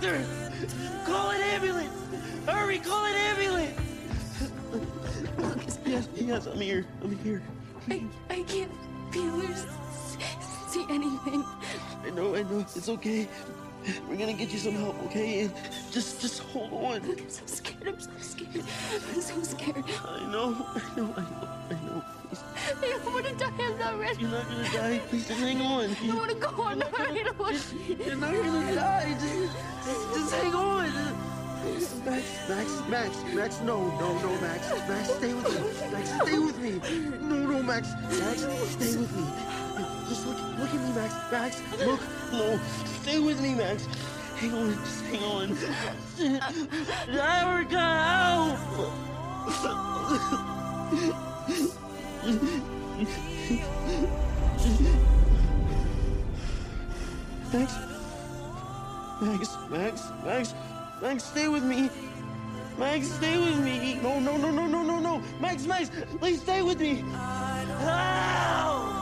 doctor! Call an ambulance! Hurry, call an ambulance! Lucas, Yes, yes, I'm here. I'm here. I, I can't feel or see anything. I know, I know. It's okay. We're gonna get you some help, okay? And just, just hold on. Lucas, I'm so scared. I'm so scared. I'm so scared. I know, I know, I know, I know. Please, I don't want to die. I'm not ready. you're not gonna die. Please, just hang on. I want to go on. I don't want to. You're not gonna die. Max, Max, Max, Max, no, no, no, Max, Max, stay with me. Max, stay with me. No, no, Max, Max, stay with me. Just look, look at me, Max, Max, look, no, stay with me, Max. Hang on, just hang on. Erica, help! Max, Max, Max, Max, Max, stay with me. Max, stay with me. No, no, no, no, no, no, no. Max, Max, please stay with me. Help!